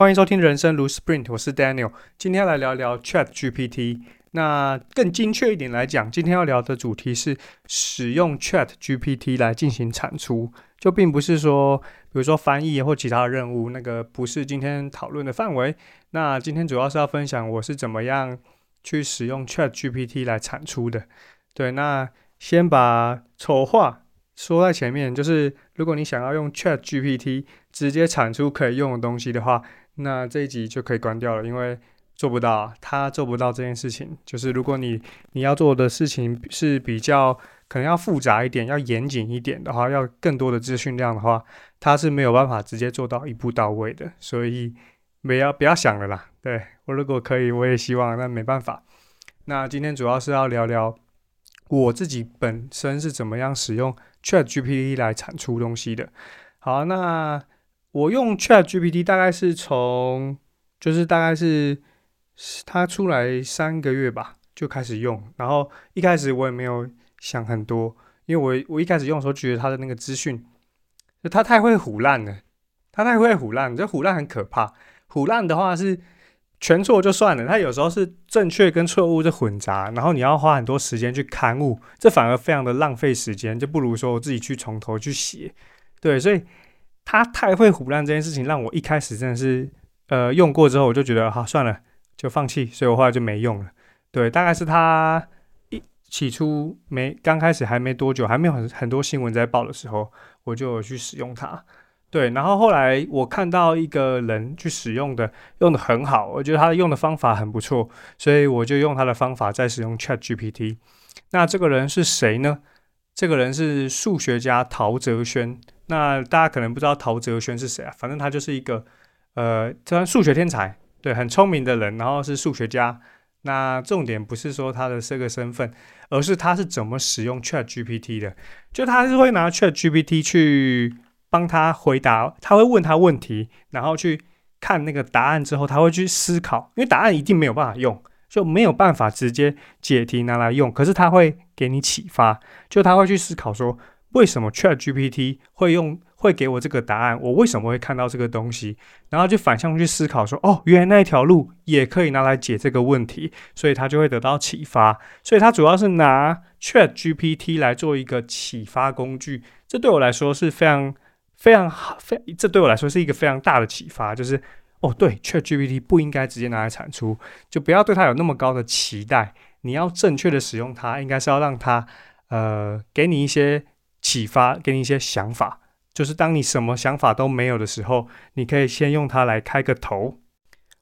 欢迎收听人生如 Sprint，我是 Daniel。今天来聊聊 Chat GPT。那更精确一点来讲，今天要聊的主题是使用 Chat GPT 来进行产出，就并不是说，比如说翻译或其他任务，那个不是今天讨论的范围。那今天主要是要分享我是怎么样去使用 Chat GPT 来产出的。对，那先把丑话说在前面，就是如果你想要用 Chat GPT 直接产出可以用的东西的话。那这一集就可以关掉了，因为做不到，他做不到这件事情。就是如果你你要做的事情是比较可能要复杂一点、要严谨一点的话，要更多的资讯量的话，他是没有办法直接做到一步到位的。所以不要不要想了啦。对我如果可以，我也希望，但没办法。那今天主要是要聊聊我自己本身是怎么样使用 Chat GPT 来产出东西的。好，那。我用 Chat GPT 大概是从，就是大概是它出来三个月吧，就开始用。然后一开始我也没有想很多，因为我我一开始用的时候觉得它的那个资讯，就它太会唬烂了，它太会唬烂，这唬烂很可怕。唬烂的话是全错就算了，它有时候是正确跟错误就混杂，然后你要花很多时间去刊物，这反而非常的浪费时间，就不如说我自己去从头去写。对，所以。他太会胡乱这件事情，让我一开始真的是，呃，用过之后我就觉得，好算了，就放弃，所以我后来就没用了。对，大概是他一起初没刚开始还没多久，还没有很很多新闻在报的时候，我就去使用它。对，然后后来我看到一个人去使用的，用的很好，我觉得他用的方法很不错，所以我就用他的方法在使用 Chat GPT。那这个人是谁呢？这个人是数学家陶哲轩。那大家可能不知道陶哲轩是谁啊？反正他就是一个，呃，这数学天才，对，很聪明的人，然后是数学家。那重点不是说他的这个身份，而是他是怎么使用 Chat GPT 的。就他是会拿 Chat GPT 去帮他回答，他会问他问题，然后去看那个答案之后，他会去思考，因为答案一定没有办法用，就没有办法直接解题拿来用。可是他会给你启发，就他会去思考说。为什么 Chat GPT 会用会给我这个答案？我为什么会看到这个东西？然后就反向去思考，说哦，原来那一条路也可以拿来解这个问题，所以他就会得到启发。所以他主要是拿 Chat GPT 来做一个启发工具。这对我来说是非常非常好，非这对我来说是一个非常大的启发。就是哦，对，Chat GPT 不应该直接拿来产出，就不要对它有那么高的期待。你要正确的使用它，应该是要让它呃给你一些。启发给你一些想法，就是当你什么想法都没有的时候，你可以先用它来开个头。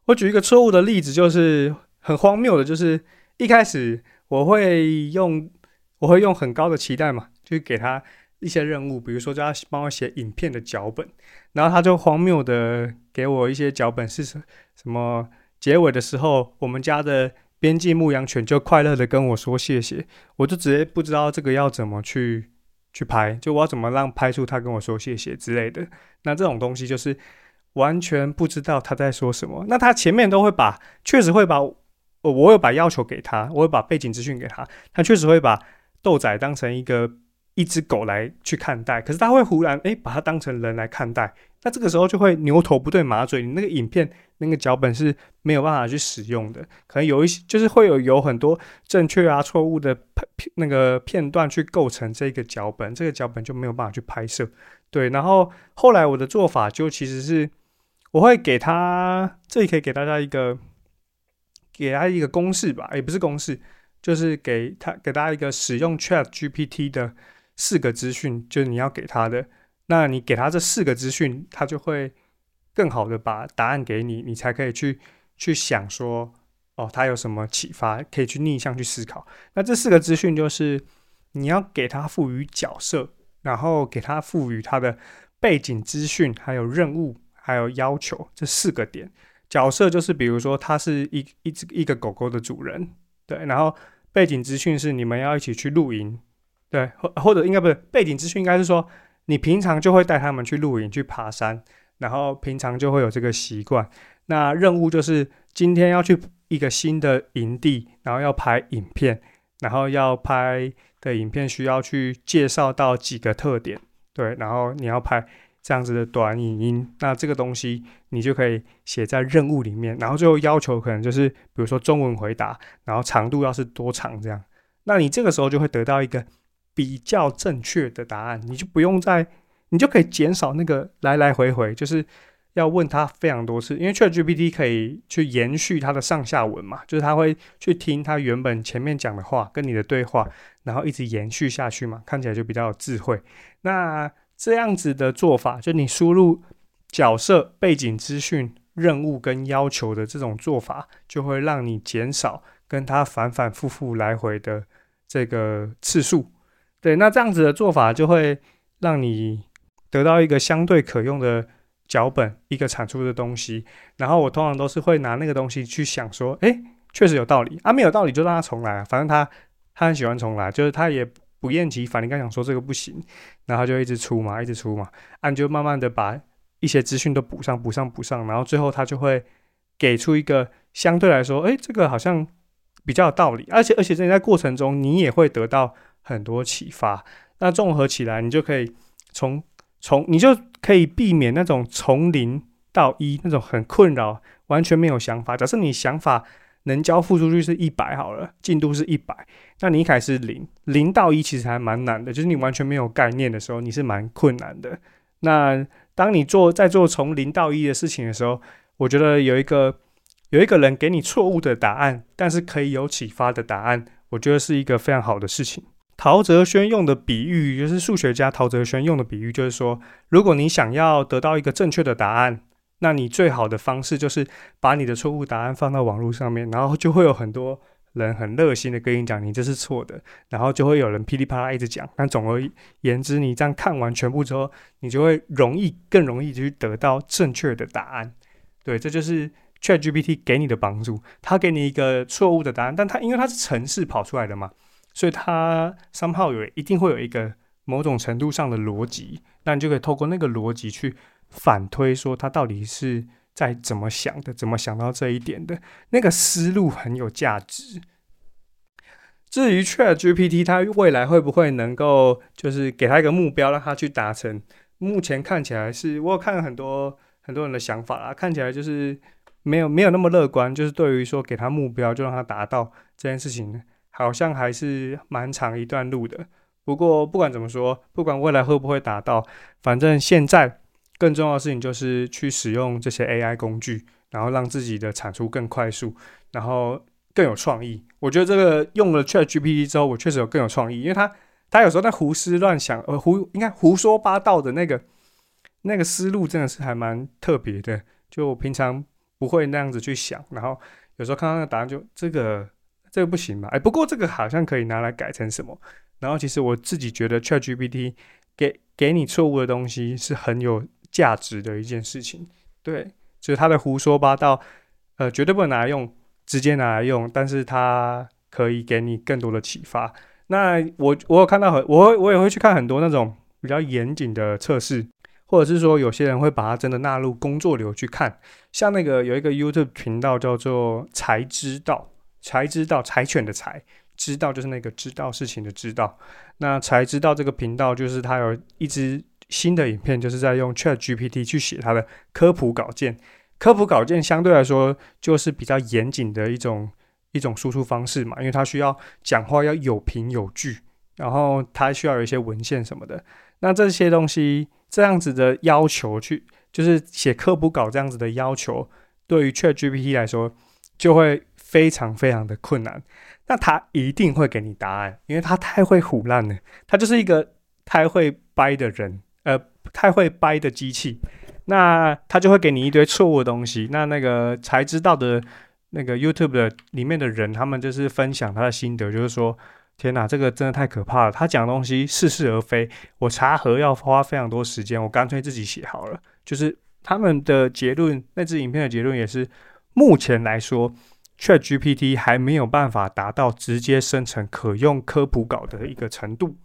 我举一个错误的例子，就是很荒谬的，就是一开始我会用我会用很高的期待嘛，就给他一些任务，比如说叫他帮我写影片的脚本，然后他就荒谬的给我一些脚本是什什么结尾的时候，我们家的边境牧羊犬就快乐的跟我说谢谢，我就直接不知道这个要怎么去。去拍，就我要怎么让拍出他跟我说谢谢之类的。那这种东西就是完全不知道他在说什么。那他前面都会把，确实会把，我有把要求给他，我有把背景资讯给他，他确实会把豆仔当成一个一只狗来去看待。可是他会忽然诶把它当成人来看待。那这个时候就会牛头不对马嘴，你那个影片那个脚本是没有办法去使用的。可能有一些就是会有有很多正确啊错误的。那个片段去构成这个脚本，这个脚本就没有办法去拍摄。对，然后后来我的做法就其实是，我会给他，这里可以给大家一个，给他一个公式吧，也不是公式，就是给他给大家一个使用 Chat GPT 的四个资讯，就是你要给他的。那你给他这四个资讯，他就会更好的把答案给你，你才可以去去想说。哦，他有什么启发？可以去逆向去思考。那这四个资讯就是，你要给他赋予角色，然后给他赋予他的背景资讯，还有任务，还有要求这四个点。角色就是，比如说他是一一只一个狗狗的主人，对。然后背景资讯是你们要一起去露营，对，或或者应该不是背景资讯，应该是说你平常就会带他们去露营、去爬山，然后平常就会有这个习惯。那任务就是今天要去。一个新的营地，然后要拍影片，然后要拍的影片需要去介绍到几个特点，对，然后你要拍这样子的短影音，那这个东西你就可以写在任务里面，然后最后要求可能就是比如说中文回答，然后长度要是多长这样，那你这个时候就会得到一个比较正确的答案，你就不用再，你就可以减少那个来来回回，就是要问他非常多次，因为 ChatGPT 可以去延续它的上下文嘛，就是他会去听他原本前面讲的话跟你的对话，然后一直延续下去嘛，看起来就比较有智慧。那这样子的做法，就你输入角色背景资讯、任务跟要求的这种做法，就会让你减少跟他反反复复来回的这个次数。对，那这样子的做法就会让你得到一个相对可用的脚本，一个产出的东西。然后我通常都是会拿那个东西去想说，诶，确实有道理啊，没有道理就让他重来，反正他他很喜欢重来，就是他也。不厌其烦，你刚想说这个不行，然后就一直出嘛，一直出嘛，按就慢慢的把一些资讯都补上，补上，补上，然后最后他就会给出一个相对来说，哎，这个好像比较有道理，而且而且在在过程中你也会得到很多启发，那综合起来，你就可以从从你就可以避免那种从零到一那种很困扰，完全没有想法。假设你想法。能交付出去是一百好了，进度是一百，那你一开始零零到一其实还蛮难的，就是你完全没有概念的时候，你是蛮困难的。那当你做在做从零到一的事情的时候，我觉得有一个有一个人给你错误的答案，但是可以有启发的答案，我觉得是一个非常好的事情。陶哲轩用的比喻，就是数学家陶哲轩用的比喻，就是说，如果你想要得到一个正确的答案。那你最好的方式就是把你的错误答案放到网络上面，然后就会有很多人很热心的跟你讲你这是错的，然后就会有人噼里啪啦一直讲。但总而言之，你这样看完全部之后，你就会容易更容易去得到正确的答案。对，这就是 ChatGPT 给你的帮助。它给你一个错误的答案，但它因为它是程式跑出来的嘛，所以它 somehow 有一定会有一个某种程度上的逻辑，那你就可以透过那个逻辑去。反推说他到底是在怎么想的，怎么想到这一点的那个思路很有价值。至于 Chat GPT，它未来会不会能够就是给他一个目标，让他去达成？目前看起来是我有看了很多很多人的想法啦，看起来就是没有没有那么乐观。就是对于说给他目标就让他达到这件事情，好像还是蛮长一段路的。不过不管怎么说，不管未来会不会达到，反正现在。更重要的事情就是去使用这些 AI 工具，然后让自己的产出更快速，然后更有创意。我觉得这个用了 ChatGPT 之后，我确实有更有创意，因为他他有时候在胡思乱想，呃胡应该胡说八道的那个那个思路真的是还蛮特别的，就我平常不会那样子去想，然后有时候看到那个答案就这个这个不行吧？哎，不过这个好像可以拿来改成什么？然后其实我自己觉得 ChatGPT 给给你错误的东西是很有。价值的一件事情，对，就是他的胡说八道，呃，绝对不能拿来用，直接拿来用，但是它可以给你更多的启发。那我我有看到很，我我也会去看很多那种比较严谨的测试，或者是说有些人会把它真的纳入工作流去看，像那个有一个 YouTube 频道叫做才知道，才知道柴犬的柴知道就是那个知道事情的知道，那才知道这个频道就是它有一支。新的影片就是在用 Chat GPT 去写它的科普稿件，科普稿件相对来说就是比较严谨的一种一种输出方式嘛，因为它需要讲话要有凭有据，然后它需要有一些文献什么的。那这些东西这样子的要求去，就是写科普稿这样子的要求，对于 Chat GPT 来说就会非常非常的困难。那他一定会给你答案，因为他太会唬烂了，他就是一个太会掰的人。呃，太会掰的机器，那他就会给你一堆错误的东西。那那个才知道的那个 YouTube 的里面的人，他们就是分享他的心得，就是说，天哪，这个真的太可怕了。他讲东西似是而非，我查核要花非常多时间，我干脆自己写好了。就是他们的结论，那支影片的结论也是，目前来说，Chat GPT 还没有办法达到直接生成可用科普稿的一个程度。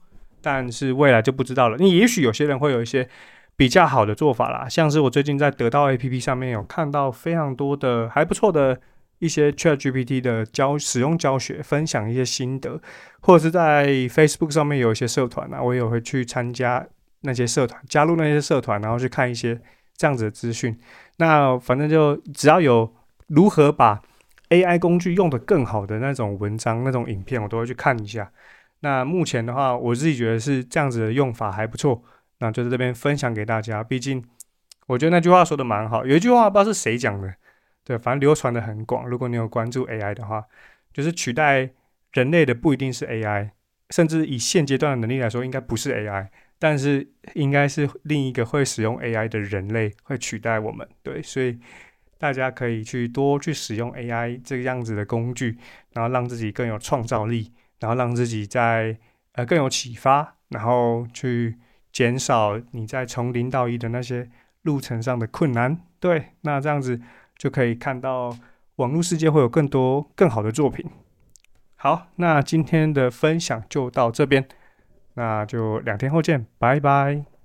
但是未来就不知道了。你也许有些人会有一些比较好的做法啦，像是我最近在得到 APP 上面有看到非常多的还不错的一些 ChatGPT 的教使用教学，分享一些心得，或者是在 Facebook 上面有一些社团啊，我也会去参加那些社团，加入那些社团，然后去看一些这样子的资讯。那反正就只要有如何把 AI 工具用的更好的那种文章、那种影片，我都会去看一下。那目前的话，我自己觉得是这样子的用法还不错，那就在这边分享给大家。毕竟我觉得那句话说的蛮好，有一句话不知道是谁讲的，对，反正流传的很广。如果你有关注 AI 的话，就是取代人类的不一定是 AI，甚至以现阶段的能力来说，应该不是 AI，但是应该是另一个会使用 AI 的人类会取代我们。对，所以大家可以去多去使用 AI 这个样子的工具，然后让自己更有创造力。然后让自己在呃更有启发，然后去减少你在从零到一的那些路程上的困难。对，那这样子就可以看到网络世界会有更多更好的作品。好，那今天的分享就到这边，那就两天后见，拜拜。